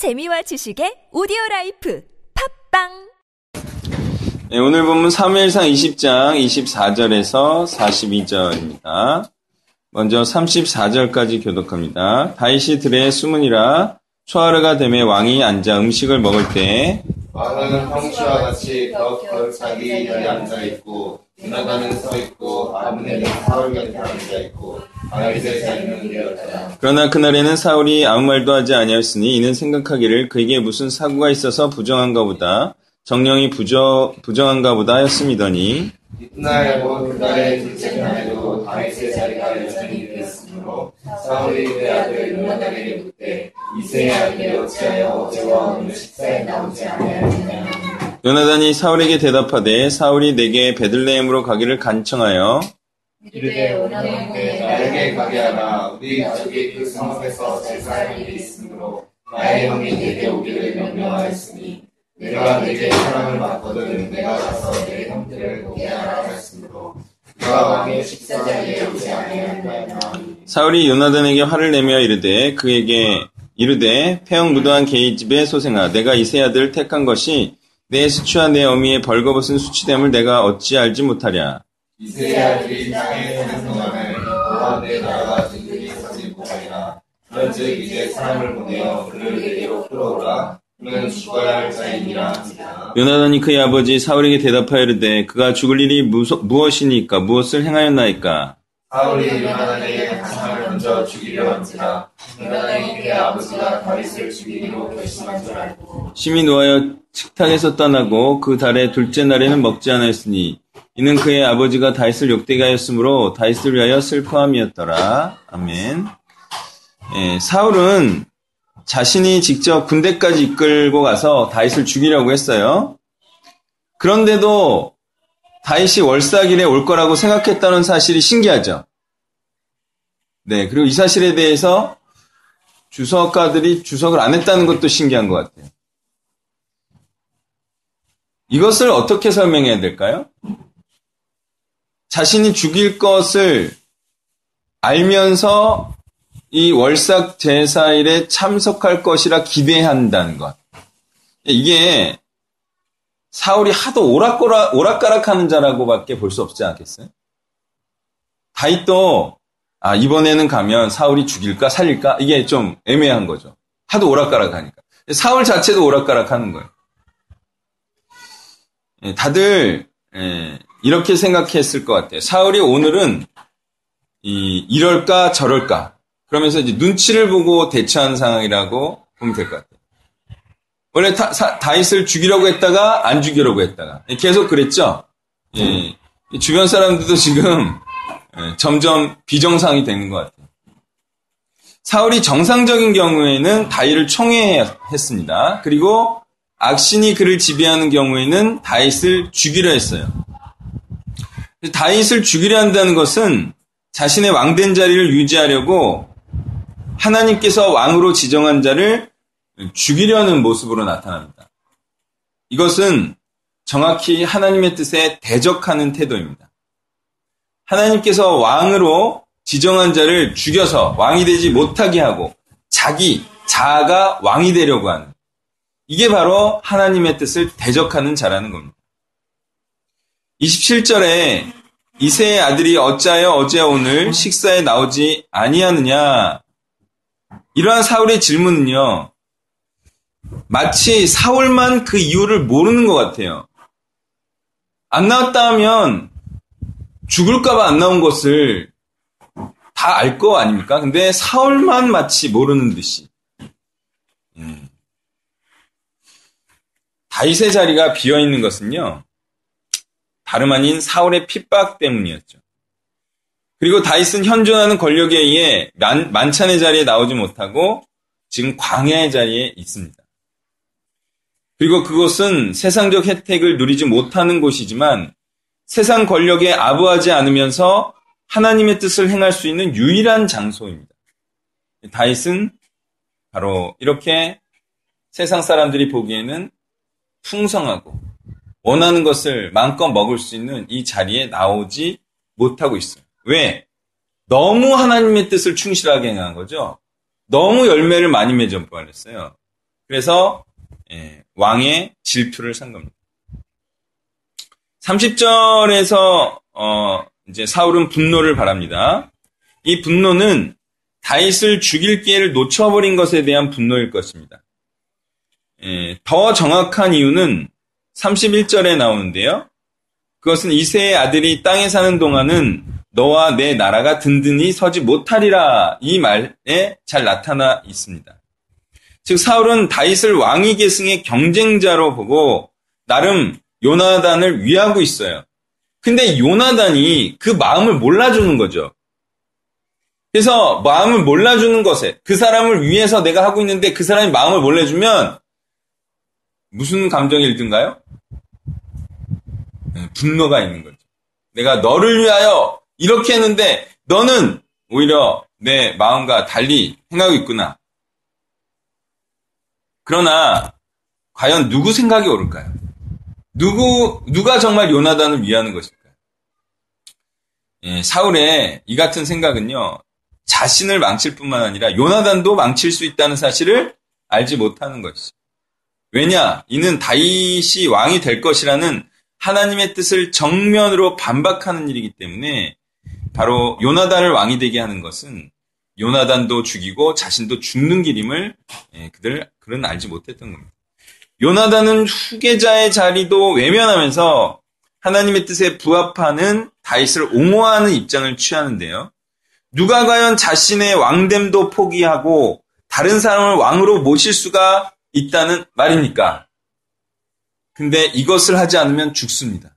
재미와 지식의 오디오 라이프 팟빵 네, 오늘 본문 사무엘상 20장 24절에서 42절입니다. 먼저 34절까지 교독합니다. 다윗이 들에 숨으니라 초하루가 되매 왕이 앉아 음식을 먹을 때 왕은 평시와 같이 벽 자기 자리에 앉아 있고 요나단은 서 있고 아브넬은 사울 곁에 앉아 있고 그러나 그날에는 사울이 아무 말도 하지 아니하였으니 이는 생각하기를 그에게 무슨 사고가 있어서 부정한가 보다. 정령이 부정, 부정한가 보다 하였음이더니. 이튿날 곧 그날의 둘째 날에도 다윗의 자리가 여전히 되었으므로 사울이 그 아들 유나단에게 묻되 이세의 아들이 어찌하여 어제와 오늘 식사에 나오지 아니하였느냐? 요나단이 사울에게 대답하되 사울이 내게 베들레헴으로 가기를 간청하여 이르되 오나님께 나에게 가게 하라. 우리 가족이 그 성읍에서 제사할 일이 있으므로 나의 형이 내게 오기를 명령하였으니 내가 내게 사랑을 받거든 내가 가서 내 형들을 보게 하라 아니하였나이다. 사울이 요나단에게 화를 내며 이르되 그에게 이르되 폐영 무도한 게이집의 소생아 내가 이세 아들을 택한 것이 내 수치와 내 어미의 벌거벗은 수치됨을 내가 어찌 알지 못하랴 이세의 아들이 땅에 사는 동안을 너와 내 나라가 든든히 서지 못하리라 그런즉 이제 사람을 보내어 그를 내게로 끌어오라. 그는 죽어야 할 자이니라 하니라 요나단이 그의 아버지 사울에게 대답하여 이르되 그가 죽을 일이 무소, 무엇이니까 무엇을 행하였나이까? 사울이 요나단에게 가상을 던져 죽이려 한지라 요나단이 그의 아버지가 다윗을 죽이기로 결심한 줄 알고 심히 노하여 식탁에서 떠나고 그 달의 둘째 날에는 먹지 않았으니 이는 그의 아버지가 다윗을 욕되게 하였으므로 다윗을 위하여 슬퍼함이었더라 아멘 예, 사울은 자신이 직접 군대까지 이끌고 가서 다윗을 죽이려고 했어요. 그런데도 다윗이 월사길에 올 거라고 생각했다는 사실이 신기하죠. 네, 그리고 이 사실에 대해서 주석가들이 주석을 안 했다는 것도 신기한 것 같아요. 이것을 어떻게 설명해야 될까요? 자신이 죽일 것을 알면서 이 월삭 제사일에 참석할 것이라 기대한다는 것. 이게 사울이 하도 오락가락, 오락가락 하는 자라고밖에 볼 수 없지 않겠어요? 다윗도 아, 이번에는 가면 사울이 죽일까 살릴까 이게 좀 애매한 거죠. 하도 오락가락 하니까. 사울 자체도 오락가락 하는 거예요. 예, 다들 예, 이렇게 생각했을 것 같아요. 사울이 오늘은 이, 이럴까 저럴까 그러면서 이제 눈치를 보고 대처한 상황이라고 보면 될 것 같아요. 원래 다, 사, 다윗을 죽이려고 했다가 안 죽이려고 했다가 계속 그랬죠. 예, 주변 사람들도 지금 예, 점점 비정상이 되는 것 같아요. 사울이 정상적인 경우에는 다윗을 총애했습니다. 그리고 악신이 그를 지배하는 경우에는 다윗을 죽이려 했어요. 다윗을 죽이려 한다는 것은 자신의 왕된 자리를 유지하려고 하나님께서 왕으로 지정한 자를 죽이려는 모습으로 나타납니다. 이것은 정확히 하나님의 뜻에 대적하는 태도입니다. 하나님께서 왕으로 지정한 자를 죽여서 왕이 되지 못하게 하고 자기, 자아가 왕이 되려고 하는 이게 바로 하나님의 뜻을 대적하는 자라는 겁니다. 27절에 이세의 아들이 어찌하여 어제 오늘 식사에 나오지 아니하느냐 이러한 사울의 질문은요, 마치 사울만 그 이유를 모르는 것 같아요. 안 나왔다 하면 죽을까봐 안 나온 것을 다 알 거 아닙니까? 근데 사울만 마치 모르는 듯이. 음. 다윗의 자리가 비어 있는 것은요, 다름 아닌 사울의 핍박 때문이었죠. 그리고 다윗은 현존하는 권력에 의해 만, 만찬의 자리에 나오지 못하고 지금 광야의 자리에 있습니다. 그리고 그곳은 세상적 혜택을 누리지 못하는 곳이지만 세상 권력에 아부하지 않으면서 하나님의 뜻을 행할 수 있는 유일한 장소입니다. 다윗은 바로 이렇게 세상 사람들이 보기에는 풍성하고 원하는 것을 마음껏 먹을 수 있는 이 자리에 나오지 못하고 있어요. 왜? 너무 하나님의 뜻을 충실하게 행한 거죠. 너무 열매를 많이 맺어 버렸어요. 그래서 예, 왕의 질투를 산 겁니다. 30절에서 어, 이제 사울은 분노를 바랍니다. 이 분노는 다윗을 죽일 기회를 놓쳐버린 것에 대한 분노일 것입니다. 예, 더 정확한 이유는 31절에 나오는데요. 그것은 이세의 아들이 땅에 사는 동안은 너와 내 나라가 든든히 서지 못하리라 이 말에 잘 나타나 있습니다. 즉 사울은 다윗을 왕위 계승의 경쟁자로 보고 나름 요나단을 위하고 있어요. 근데 요나단이 그 마음을 몰라주는 거죠. 그래서 마음을 몰라주는 것에 그 사람을 위해서 내가 하고 있는데 그 사람이 마음을 몰라주면 무슨 감정이 일든가요? 네, 분노가 있는 거죠. 내가 너를 위하여 이렇게 했는데 너는 오히려 내 마음과 달리 행하고 있구나. 그러나 과연 누구 생각이 옳을까요? 누구 누가 정말 요나단을 위하는 것일까요? 예, 사울의 이 같은 생각은요 자신을 망칠 뿐만 아니라 요나단도 망칠 수 있다는 사실을 알지 못하는 것이죠. 왜냐? 이는 다윗이 왕이 될 것이라는 하나님의 뜻을 정면으로 반박하는 일이기 때문에 바로 요나단을 왕이 되게 하는 것은 요나단도 죽이고 자신도 죽는 길임을 예, 그들 그는 알지 못했던 겁니다. 요나단은 후계자의 자리도 외면하면서 하나님의 뜻에 부합하는 다윗을 옹호하는 입장을 취하는데요. 누가 과연 자신의 왕됨도 포기하고 다른 사람을 왕으로 모실 수가 있다는 말입니까? 근데 이것을 하지 않으면 죽습니다.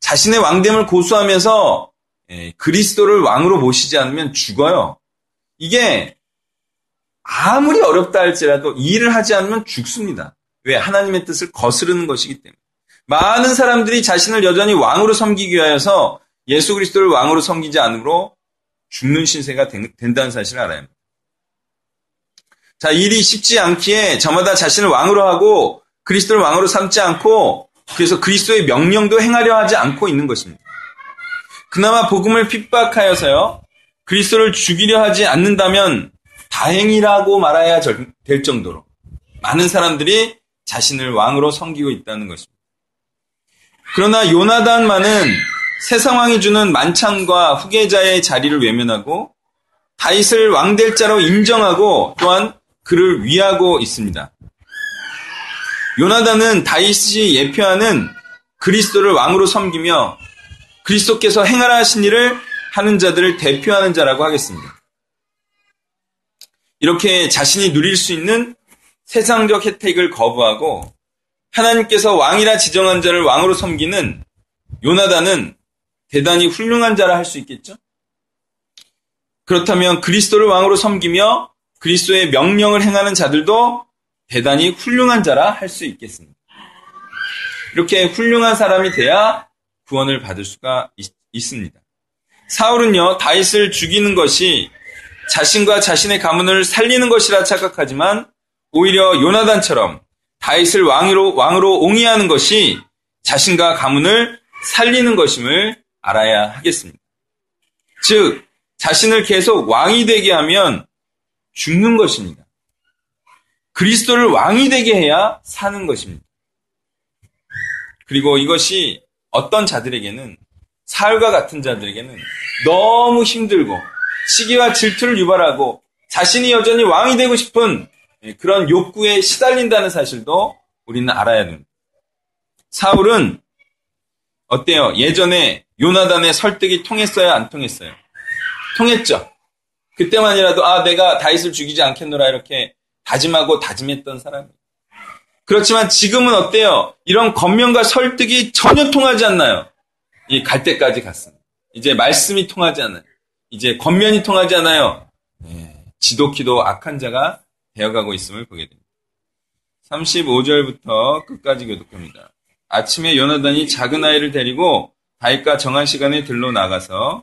자신의 왕됨을 고수하면서 예, 그리스도를 왕으로 모시지 않으면 죽어요. 이게 아무리 어렵다 할지라도 이 일을 하지 않으면 죽습니다. 왜? 하나님의 뜻을 거스르는 것이기 때문에. 많은 사람들이 자신을 여전히 왕으로 섬기기 위하여서 예수 그리스도를 왕으로 섬기지 않으므로 죽는 신세가 된다는 사실을 알아야 합니다. 자, 일이 쉽지 않기에 저마다 자신을 왕으로 하고 그리스도를 왕으로 삼지 않고 그래서 그리스도의 명령도 행하려 하지 않고 있는 것입니다. 그나마 복음을 핍박하여서요. 그리스도를 죽이려 하지 않는다면 다행이라고 말해야 될 정도로 많은 사람들이 자신을 왕으로 섬기고 있다는 것입니다. 그러나 요나단만은 새 상황이 주는 만찬과 후계자의 자리를 외면하고 다윗을 왕될 자로 인정하고 또한 그를 위하고 있습니다. 요나단은 다윗이 예표하는 그리스도를 왕으로 섬기며 그리스도께서 행하라 하신 일을 하는 자들을 대표하는 자라고 하겠습니다. 이렇게 자신이 누릴 수 있는 세상적 혜택을 거부하고 하나님께서 왕이라 지정한 자를 왕으로 섬기는 요나단은 대단히 훌륭한 자라 할 수 있겠죠? 그렇다면 그리스도를 왕으로 섬기며 그리스도의 명령을 행하는 자들도 대단히 훌륭한 자라 할 수 있겠습니다. 이렇게 훌륭한 사람이 돼야 구원을 받을 수가 있, 있습니다. 사울은요, 다윗을 죽이는 것이 자신과 자신의 가문을 살리는 것이라 착각하지만 오히려 요나단처럼 다윗을 왕으로 왕으로 옹이하는 것이 자신과 가문을 살리는 것임을 알아야 하겠습니다. 즉 자신을 계속 왕이 되게 하면 죽는 것입니다. 그리스도를 왕이 되게 해야 사는 것입니다. 그리고 이것이 어떤 자들에게는 사흘과 같은 자들에게는 너무 힘들고 시기와 질투를 유발하고 자신이 여전히 왕이 되고 싶은 그런 욕구에 시달린다는 사실도 우리는 알아야 됩니다. 사울은 어때요? 예전에 요나단의 설득이 통했어요? 안 통했어요? 통했죠. 그때만이라도 아 내가 다윗을 죽이지 않겠노라 이렇게 다짐하고 다짐했던 사람이에요. 그렇지만 지금은 어때요? 이런 겉면과 설득이 전혀 통하지 않나요? 이 갈 때까지 갔습니다. 이제 말씀이 통하지 않아요. 이제 겉면이 통하지 않아요. 네, 지독히도 악한 자가 되어가고 있음을 보게 됩니다. 35절부터 끝까지 교독합니다. 아침에 요나단이 작은 아이를 데리고 다윗과 정한 시간에 들로 나가서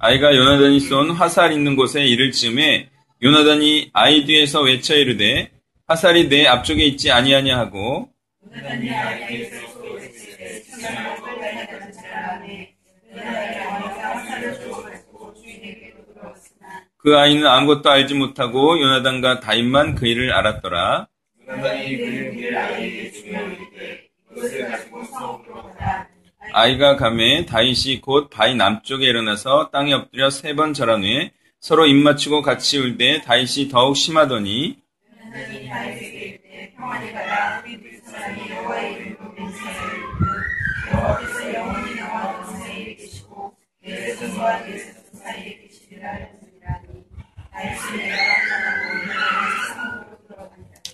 아이가 요나단이 쏜 화살 있는 곳에 이를 즈음에 요나단이 아이 뒤에서 외쳐 이르되 화살이 내 앞쪽에 있지 아니하냐 하고 그 아이는 아무것도 알지 못하고 요나단과 다윗만 그 일을 알았더라. 요나단이 그 일을 아이에게 주며 이르되 이것을 가지고 성으로 가라. 아이가 감에 다윗이 곧 바위 남쪽에 일어나서 땅에 엎드려 세 번 절한 후에 서로 입맞추고 같이 울되 다윗이 더욱 심하더니.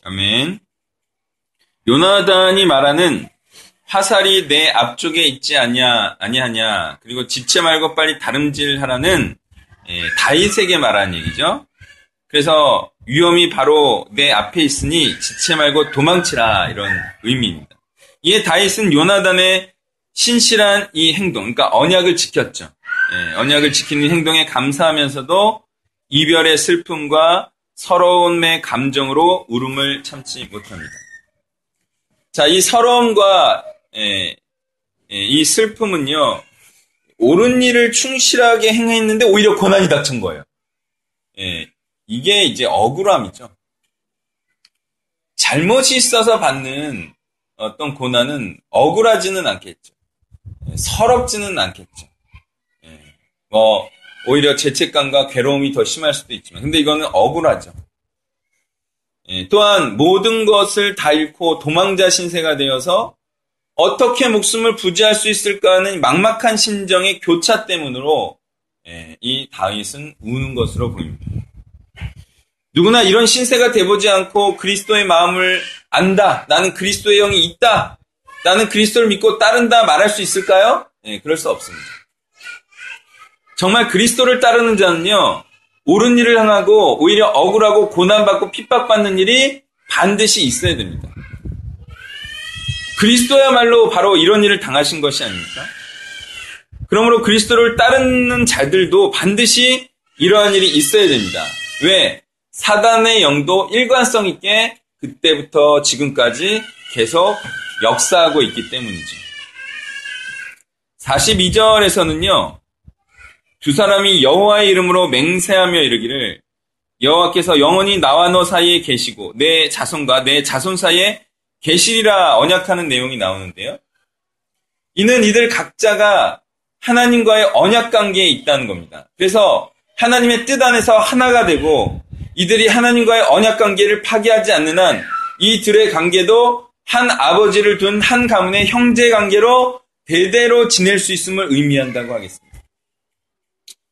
아멘. 요나단이 말하는 화살이 내 앞쪽에 있지 아니야 아니하냐 그리고 지체 말고 빨리 다름질하라는 예, 다윗에게 말하는 얘기죠. 그래서 위험이 바로 내 앞에 있으니 지체 말고 도망치라 이런 의미입니다. 이에 다윗은 요나단의 신실한 이 행동, 그러니까 언약을 지켰죠. 예, 언약을 지키는 행동에 감사하면서도 이별의 슬픔과 서러움의 감정으로 울음을 참지 못합니다. 자, 이 서러움과 예, 예, 이 슬픔은요, 옳은 일을 충실하게 행했는데 오히려 고난이 닥친 거예요. 예, 이게 이제 억울함이죠. 잘못이 있어서 받는 어떤 고난은 억울하지는 않겠죠. 예, 서럽지는 않겠죠. 예, 뭐, 오히려 죄책감과 괴로움이 더 심할 수도 있지만, 근데 이거는 억울하죠. 예, 또한 모든 것을 다 잃고 도망자 신세가 되어서 어떻게 목숨을 부지할 수 있을까 하는 막막한 심정의 교차 때문으로 예, 이 다윗은 우는 것으로 보입니다. 누구나 이런 신세가 돼보지 않고 그리스도의 마음을 안다. 나는 그리스도의 영이 있다. 나는 그리스도를 믿고 따른다 말할 수 있을까요? 예, 그럴 수 없습니다. 정말 그리스도를 따르는 자는요, 옳은 일을 행하고 오히려 억울하고 고난받고 핍박받는 일이 반드시 있어야 됩니다. 그리스도야말로 바로 이런 일을 당하신 것이 아닙니까? 그러므로 그리스도를 따르는 자들도 반드시 이러한 일이 있어야 됩니다. 왜? 사단의 영도 일관성 있게 그때부터 지금까지 계속 역사하고 있기 때문이죠. 42절에서는요. 두 사람이 여호와의 이름으로 맹세하며 이르기를 여호와께서 영원히 나와 너 사이에 계시고 내 자손과 내 자손 사이에 계시리라 언약하는 내용이 나오는데요. 이는 이들 각자가 하나님과의 언약 관계에 있다는 겁니다. 그래서 하나님의 뜻 안에서 하나가 되고 이들이 하나님과의 언약 관계를 파기하지 않는 한 이들의 관계도 한 아버지를 둔 한 가문의 형제 관계로 대대로 지낼 수 있음을 의미한다고 하겠습니다.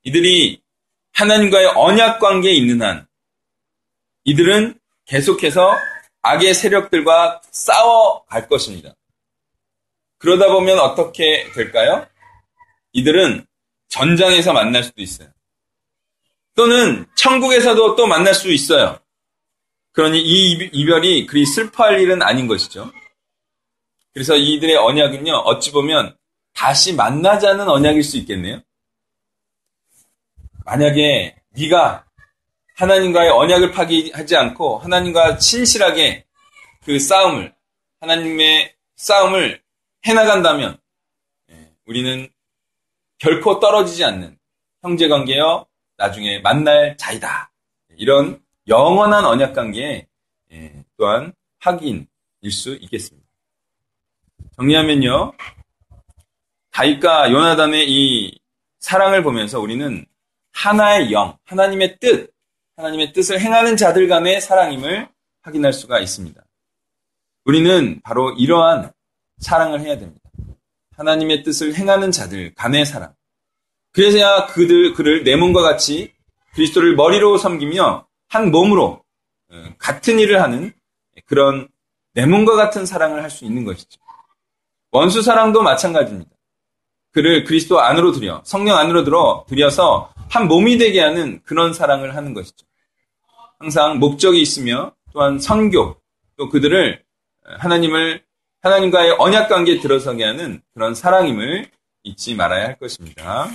이들이 하나님과의 언약 관계에 있는 한 이들은 계속해서 악의 세력들과 싸워 갈 것입니다. 그러다 보면 어떻게 될까요? 이들은 전장에서 만날 수도 있어요. 또는 천국에서도 또 만날 수 있어요. 그러니 이 이별이 그리 슬퍼할 일은 아닌 것이죠. 그래서 이들의 언약은요, 어찌 보면 다시 만나자는 언약일 수 있겠네요. 만약에 네가 하나님과의 언약을 파기하지 않고 하나님과 신실하게 그 싸움을 하나님의 싸움을 해나간다면 예, 우리는 결코 떨어지지 않는 형제 관계여 나중에 만날 자이다. 이런 영원한 언약 관계에 예, 또한 확인일 수 있겠습니다. 정리하면요. 다윗과 요나단의 이 사랑을 보면서 우리는 하나의 영, 하나님의 뜻, 하나님의 뜻을 행하는 자들 간의 사랑임을 확인할 수가 있습니다. 우리는 바로 이러한 사랑을 해야 됩니다. 하나님의 뜻을 행하는 자들 간의 사랑. 그래야 그들, 그를 내 몸과 같이 그리스도를 머리로 섬기며 한 몸으로 어, 같은 일을 하는 그런 내 몸과 같은 사랑을 할 수 있는 것이죠. 원수 사랑도 마찬가지입니다. 그를 그리스도 안으로 들여, 성령 안으로 들어 들여서 한 몸이 되게 하는 그런 사랑을 하는 것이죠. 항상 목적이 있으며 또한 선교, 또 그들을 하나님을 하나님과의 언약 관계에 들어서게 하는 그런 사랑임을 잊지 말아야 할 것입니다.